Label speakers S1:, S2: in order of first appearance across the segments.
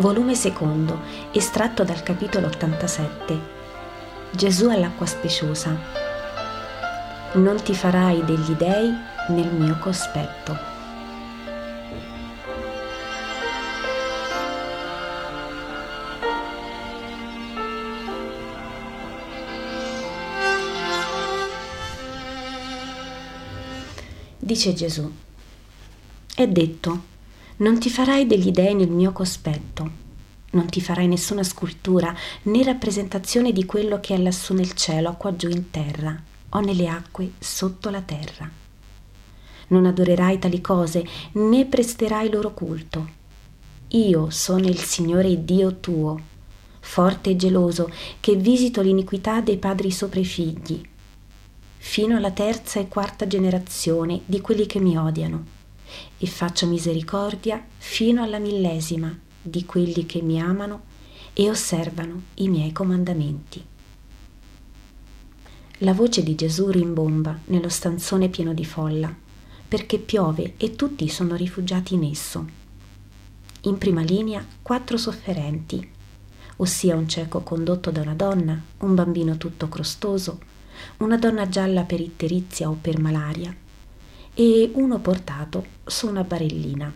S1: volume secondo, estratto dal capitolo 87. Gesù all'acqua speciosa. Non ti farai degli dei nel mio cospetto. Dice Gesù, è detto, non ti farai degli dei nel mio cospetto, non ti farai nessuna scultura né rappresentazione di quello che è lassù nel cielo, qua giù in terra, o nelle acque sotto la terra. Non adorerai tali cose, né presterai loro culto. Io sono il Signore Dio tuo, forte e geloso, che visito l'iniquità dei padri sopra i figli, fino alla terza e quarta generazione di quelli che mi odiano e faccio misericordia fino alla millesima di quelli che mi amano e osservano i miei comandamenti. La voce di Gesù rimbomba nello stanzone pieno di folla, perché piove e tutti sono rifugiati in esso. In prima linea quattro sofferenti, ossia un cieco condotto da una donna, un bambino tutto crostoso, una donna gialla per itterizia o per malaria, e uno portato su una barellina.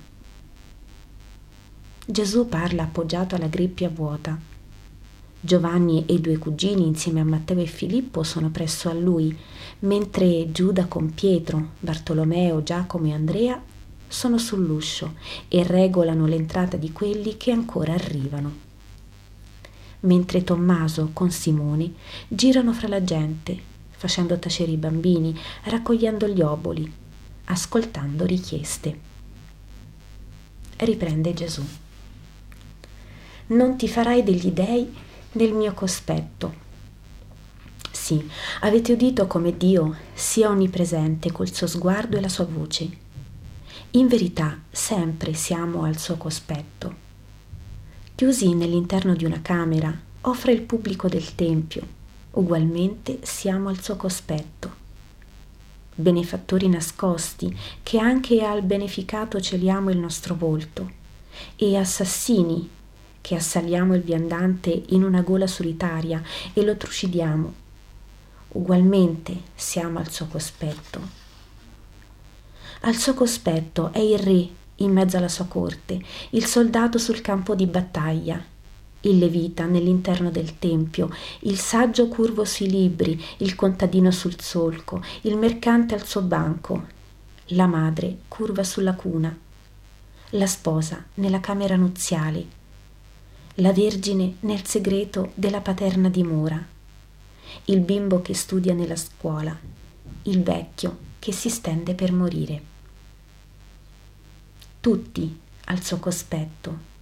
S1: Gesù parla appoggiato alla grippia vuota. Giovanni e i due cugini insieme a Matteo e Filippo sono presso a lui, mentre Giuda con Pietro, Bartolomeo, Giacomo e Andrea sono sull'uscio e regolano l'entrata di quelli che ancora arrivano. Mentre Tommaso con Simone girano fra la gente, facendo tacere i bambini, raccogliendo gli oboli, ascoltando richieste. Riprende Gesù. Non ti farai degli dei nel mio cospetto. Sì, avete udito come Dio sia onnipresente col suo sguardo e la sua voce. In verità sempre siamo al suo cospetto. Chiusi nell'interno di una camera, offre il pubblico del Tempio. Ugualmente siamo al suo cospetto benefattori nascosti, che anche al beneficato celiamo il nostro volto, e assassini, che assaliamo il viandante in una gola solitaria e lo trucidiamo. Ugualmente siamo al suo cospetto. Al suo cospetto è il re in mezzo alla sua corte, il soldato sul campo di battaglia, il levita nell'interno del tempio, il saggio curvo sui libri, il contadino sul solco, il mercante al suo banco, la madre curva sulla cuna, la sposa nella camera nuziale, la vergine nel segreto della paterna dimora, il bimbo che studia nella scuola, il vecchio che si stende per morire. Tutti al suo cospetto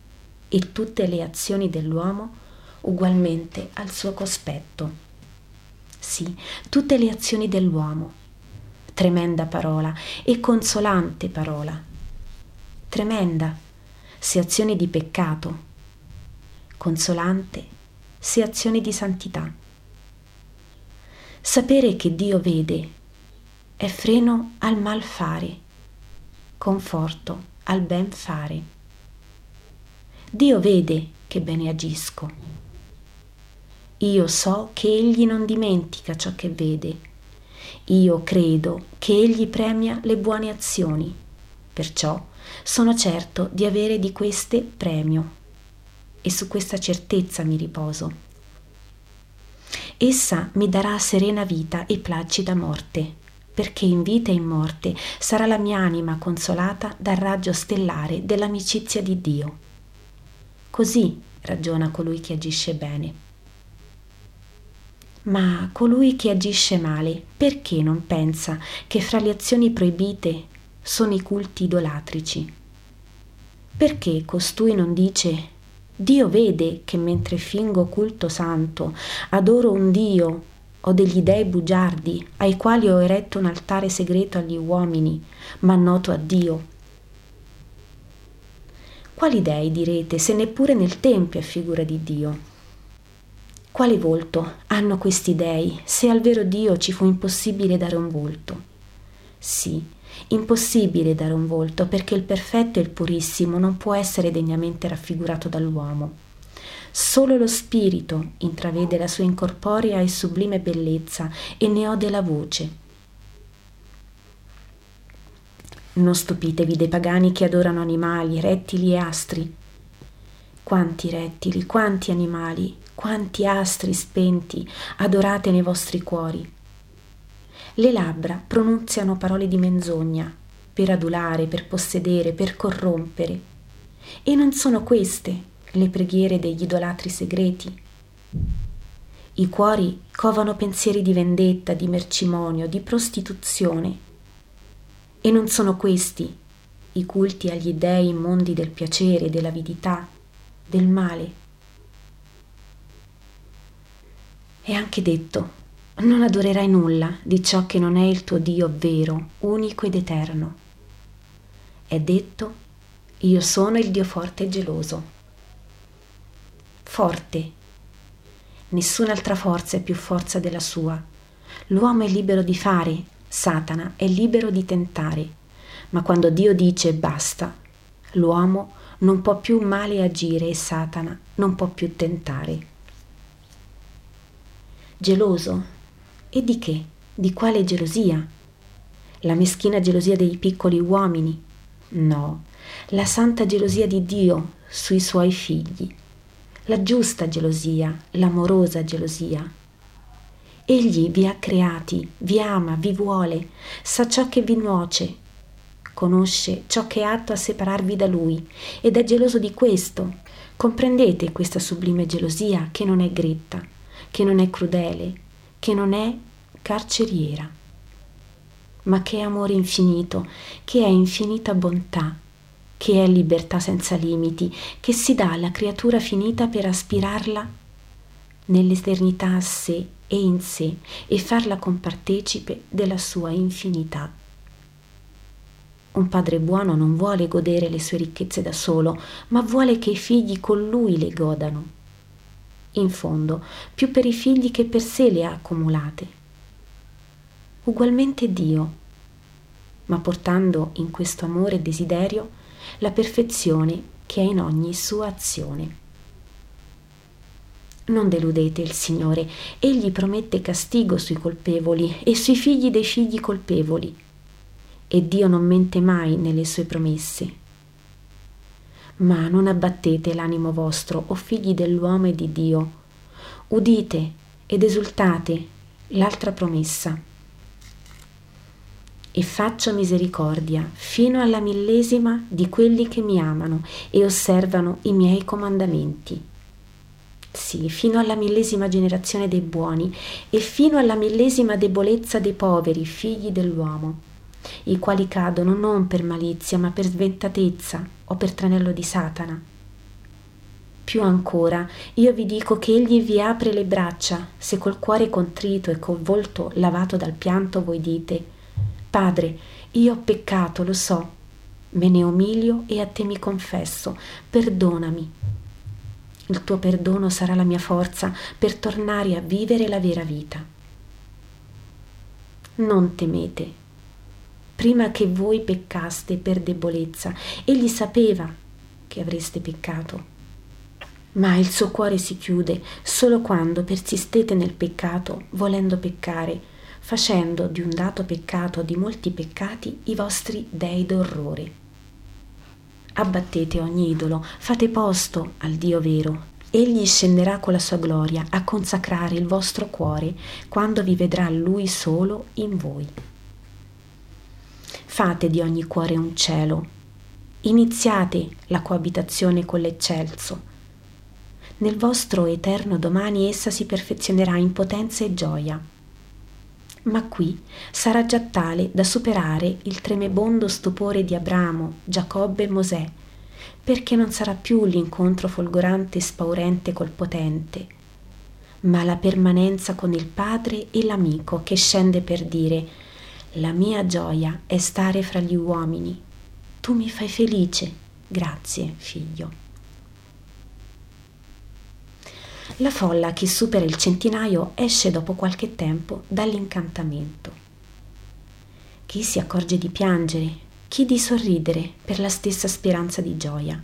S1: e tutte le azioni dell'uomo ugualmente al suo cospetto. Sì, tutte le azioni dell'uomo. Tremenda parola e consolante parola. Tremenda se azioni di peccato, consolante se azioni di santità. Sapere che Dio vede è freno al mal fare, conforto al ben fare. Dio vede che bene agisco. Io so che Egli non dimentica ciò che vede. Io credo che Egli premia le buone azioni. Perciò sono certo di avere di queste premio. E su questa certezza mi riposo. Essa mi darà serena vita e placida morte, perché in vita e in morte sarà la mia anima consolata dal raggio stellare dell'amicizia di Dio. Così ragiona colui che agisce bene. Ma colui che agisce male, perché non pensa che fra le azioni proibite sono i culti idolatrici? Perché costui non dice Dio vede che mentre fingo culto santo, adoro un Dio o degli dei bugiardi ai quali ho eretto un altare segreto agli uomini, ma noto a Dio quali dei direte, se neppure nel Tempio è figura di Dio? Quale volto hanno questi dei, se al vero Dio ci fu impossibile dare un volto? Sì, Impossibile dare un volto perché il perfetto e il purissimo non può essere degnamente raffigurato dall'uomo. Solo lo spirito intravede la sua incorporea e sublime bellezza e ne ode la voce. Non stupitevi dei pagani che adorano animali, rettili e astri. Quanti rettili, quanti animali, quanti astri spenti adorate nei vostri cuori. Le labbra pronunziano parole di menzogna per adulare, per possedere, per corrompere. E non sono queste le preghiere degli idolatri segreti. I cuori covano pensieri di vendetta, di mercimonio, di prostituzione. E non sono questi i culti agli dei immondi del piacere, dell'avidità, del male. È anche detto, non adorerai nulla di ciò che non è il tuo Dio vero, unico ed eterno. È detto, io sono il Dio forte e geloso. Forte. Nessun'altra forza è più forza della sua. L'uomo è libero di fare, Satana è libero di tentare, ma quando Dio dice basta, l'uomo non può più male agire e Satana non può più tentare geloso. E di che? Di quale gelosia? La meschina gelosia dei piccoli uomini? No, la santa gelosia di Dio sui suoi figli. La giusta gelosia, l'amorosa gelosia. Egli vi ha creati, vi ama, vi vuole, sa ciò che vi nuoce, conosce ciò che è atto a separarvi da lui ed è geloso di questo. Comprendete questa sublime gelosia che non è gretta, che non è crudele, che non è carceriera, ma che è amore infinito, che è infinita bontà, che è libertà senza limiti, che si dà alla creatura finita per aspirarla nell'eternità a sé e in sé e farla compartecipe della sua infinità. Un padre buono non vuole godere le sue ricchezze da solo, ma vuole che i figli con lui le godano in fondo, più per i figli che per sé le ha accumulate. Ugualmente Dio, ma portando in questo amore e desiderio la perfezione che è in ogni sua azione. Non deludete il Signore, Egli promette castigo sui colpevoli e sui figli dei figli colpevoli. E Dio non mente mai nelle sue promesse ma non abbattete l'animo vostro, o figli dell'uomo e di Dio. Udite ed esultate l'altra promessa. E faccio misericordia fino alla millesima di quelli che mi amano e osservano i miei comandamenti. Sì, fino alla millesima generazione dei buoni e fino alla millesima debolezza dei poveri, figli dell'uomo i quali cadono non per malizia, ma per sventatezza o per tranello di Satana. Più ancora, io vi dico che egli vi apre le braccia, se col cuore contrito e col volto lavato dal pianto voi dite, Padre, io ho peccato, lo so, me ne umilio e a te mi confesso, perdonami. Il tuo perdono sarà la mia forza per tornare a vivere la vera vita. Non temete, prima che voi peccaste per debolezza. Egli sapeva che avreste peccato. Ma il suo cuore si chiude solo quando persistete nel peccato, volendo peccare, facendo di un dato peccato di molti peccati i vostri dei d'orrore. Abbattete ogni idolo, fate posto al Dio vero. Egli scenderà con la sua gloria a consacrare il vostro cuore quando vi vedrà Lui solo in voi. Fate di ogni cuore un cielo. Iniziate la coabitazione con l'eccelso. Nel vostro eterno domani essa si perfezionerà in potenza e gioia. Ma qui sarà già tale da superare il tremebondo stupore di Abramo, Giacobbe e Mosè, perché non sarà più l'incontro folgorante e spaurente col potente, ma la permanenza con il padre e l'amico che scende per dire la mia gioia è stare fra gli uomini. Tu mi fai felice. Grazie, figlio. La folla che supera il centinaio esce dopo qualche tempo dall'incantamento. Chi si accorge di piangere, chi di sorridere per la stessa speranza di gioia.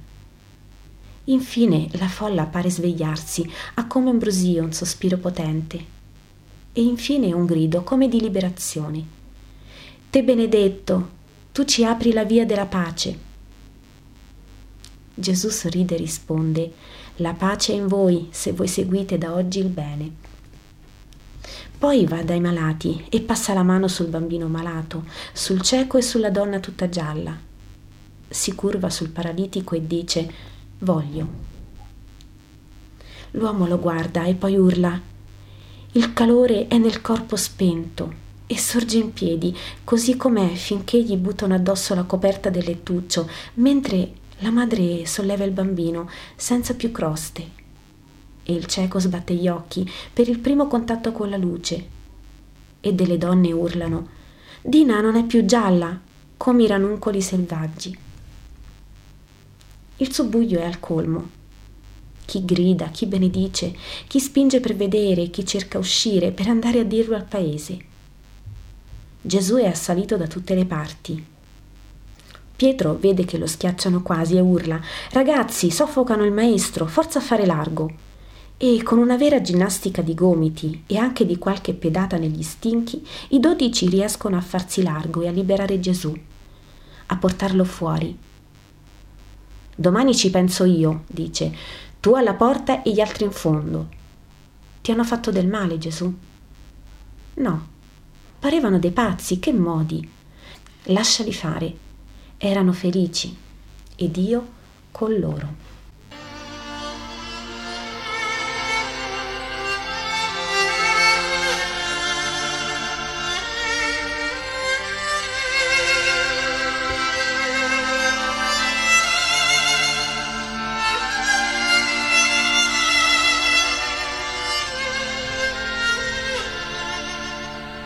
S1: Infine la folla pare svegliarsi, ha come un brusio, un sospiro potente. E infine un grido come di liberazione. Te benedetto, tu ci apri la via della pace. Gesù sorride e risponde, la pace è in voi se voi seguite da oggi il bene. Poi va dai malati e passa la mano sul bambino malato, sul cieco e sulla donna tutta gialla. Si curva sul paralitico e dice, voglio. L'uomo lo guarda e poi urla, il calore è nel corpo spento e sorge in piedi, così com'è finché gli buttano addosso la coperta del lettuccio, mentre la madre solleva il bambino senza più croste e il cieco sbatte gli occhi per il primo contatto con la luce e delle donne urlano Dina non è più gialla come i ranuncoli selvaggi. Il subbuglio è al colmo. Chi grida, chi benedice, chi spinge per vedere, chi cerca uscire per andare a dirlo al paese. Gesù è assalito da tutte le parti Pietro vede che lo schiacciano quasi e urla Ragazzi, soffocano il maestro, forza a fare largo. E con una vera ginnastica di gomiti e anche di qualche pedata negli stinchi, i dodici riescono a farsi largo e a liberare Gesù, a portarlo fuori. Domani ci penso io, dice, tu alla porta e gli altri in fondo. Ti hanno fatto del male, Gesù? No, parevano dei pazzi, che modi. Lasciali fare erano felici ed io con loro.